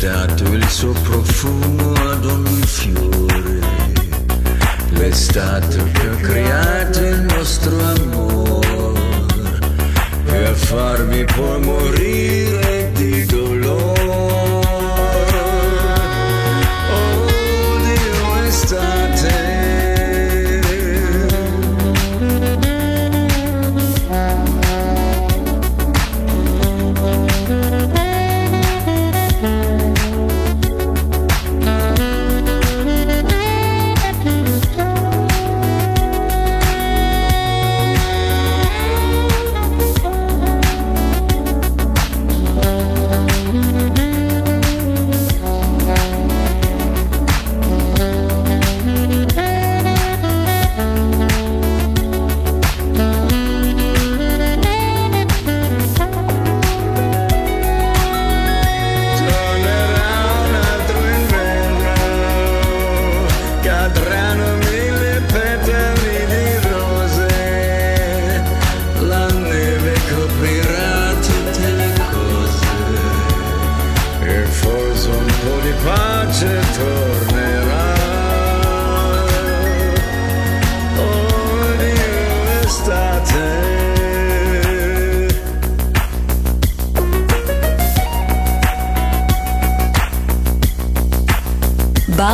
dato il suo profumo ad ogni fiore, l'estate che ha creato il nostro amore, per farmi poi morire.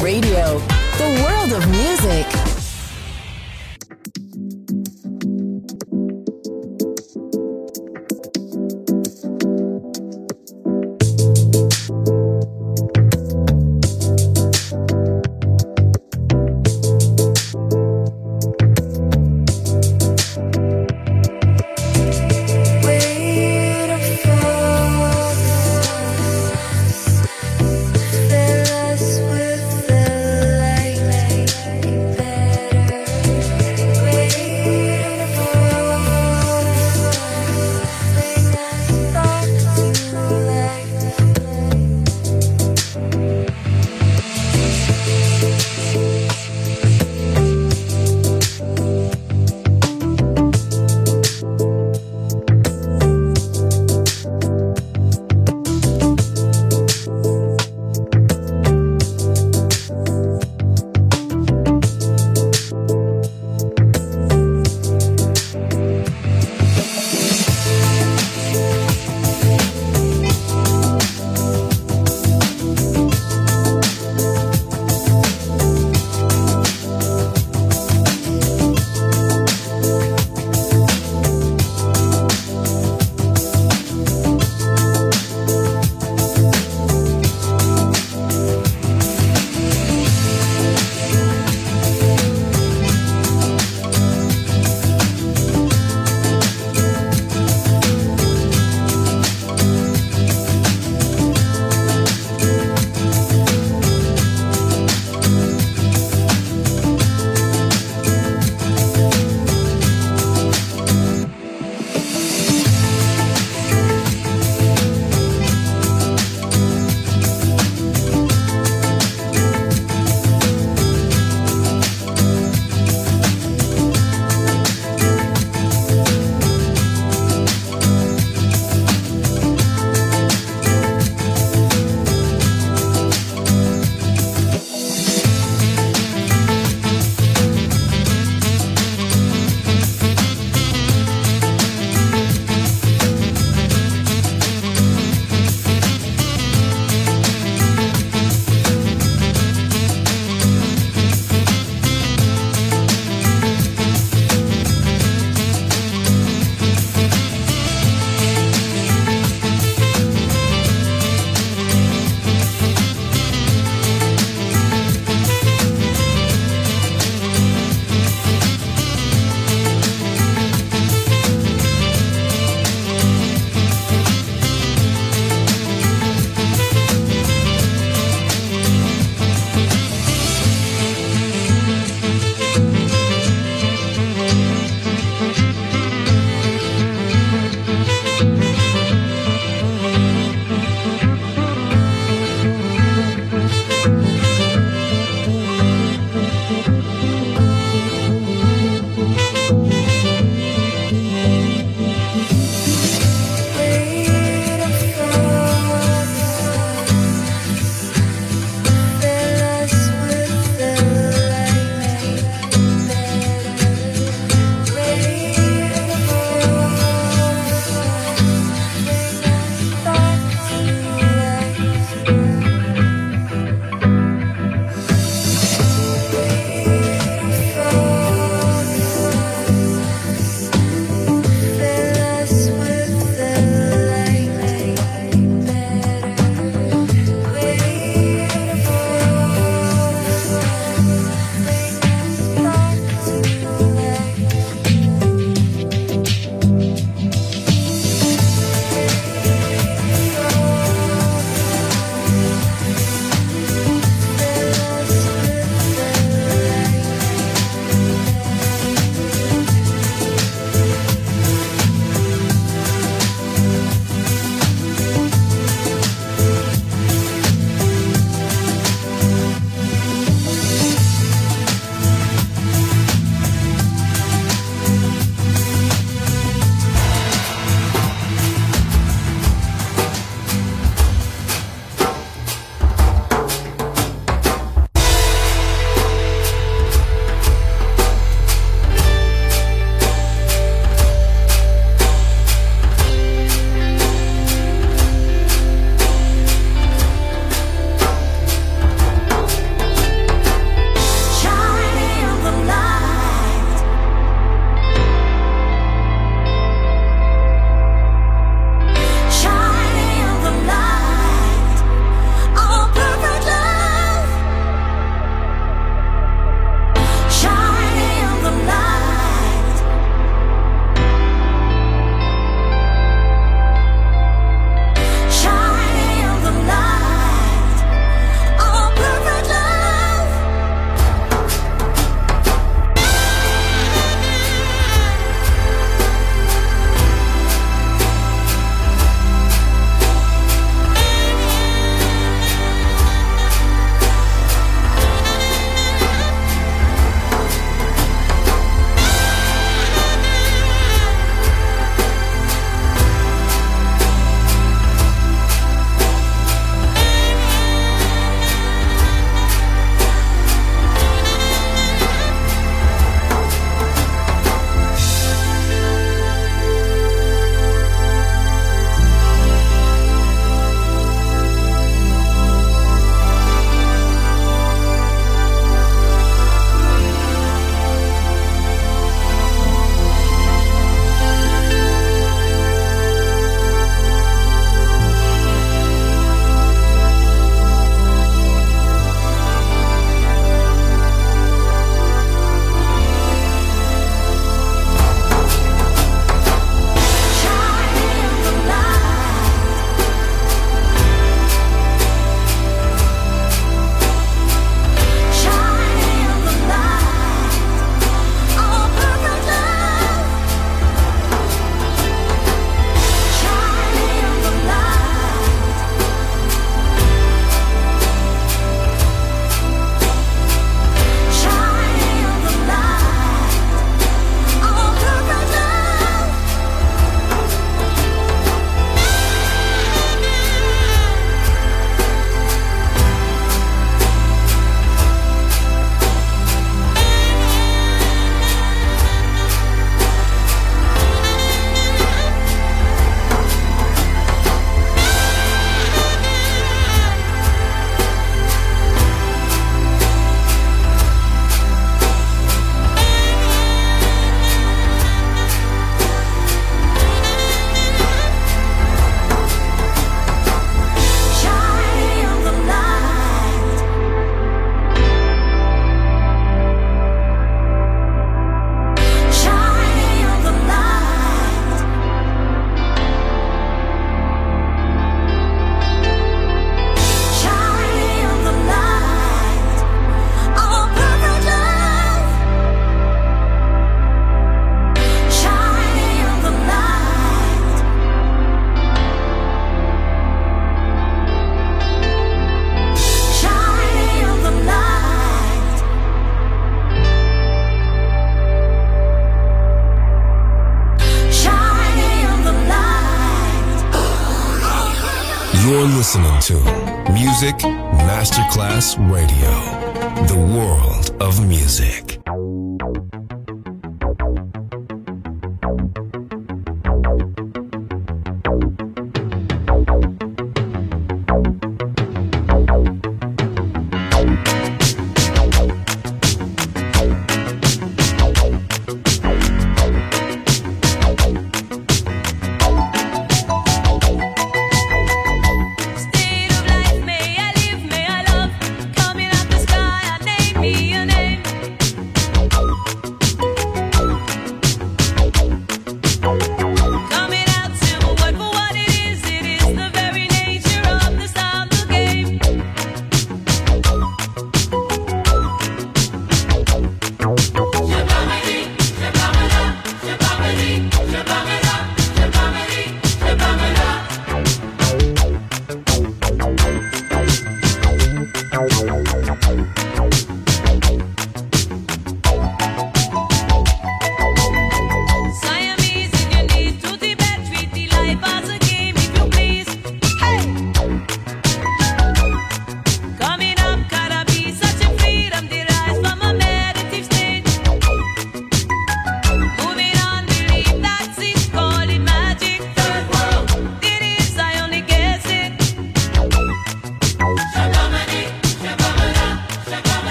Radio,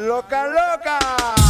loca, loca.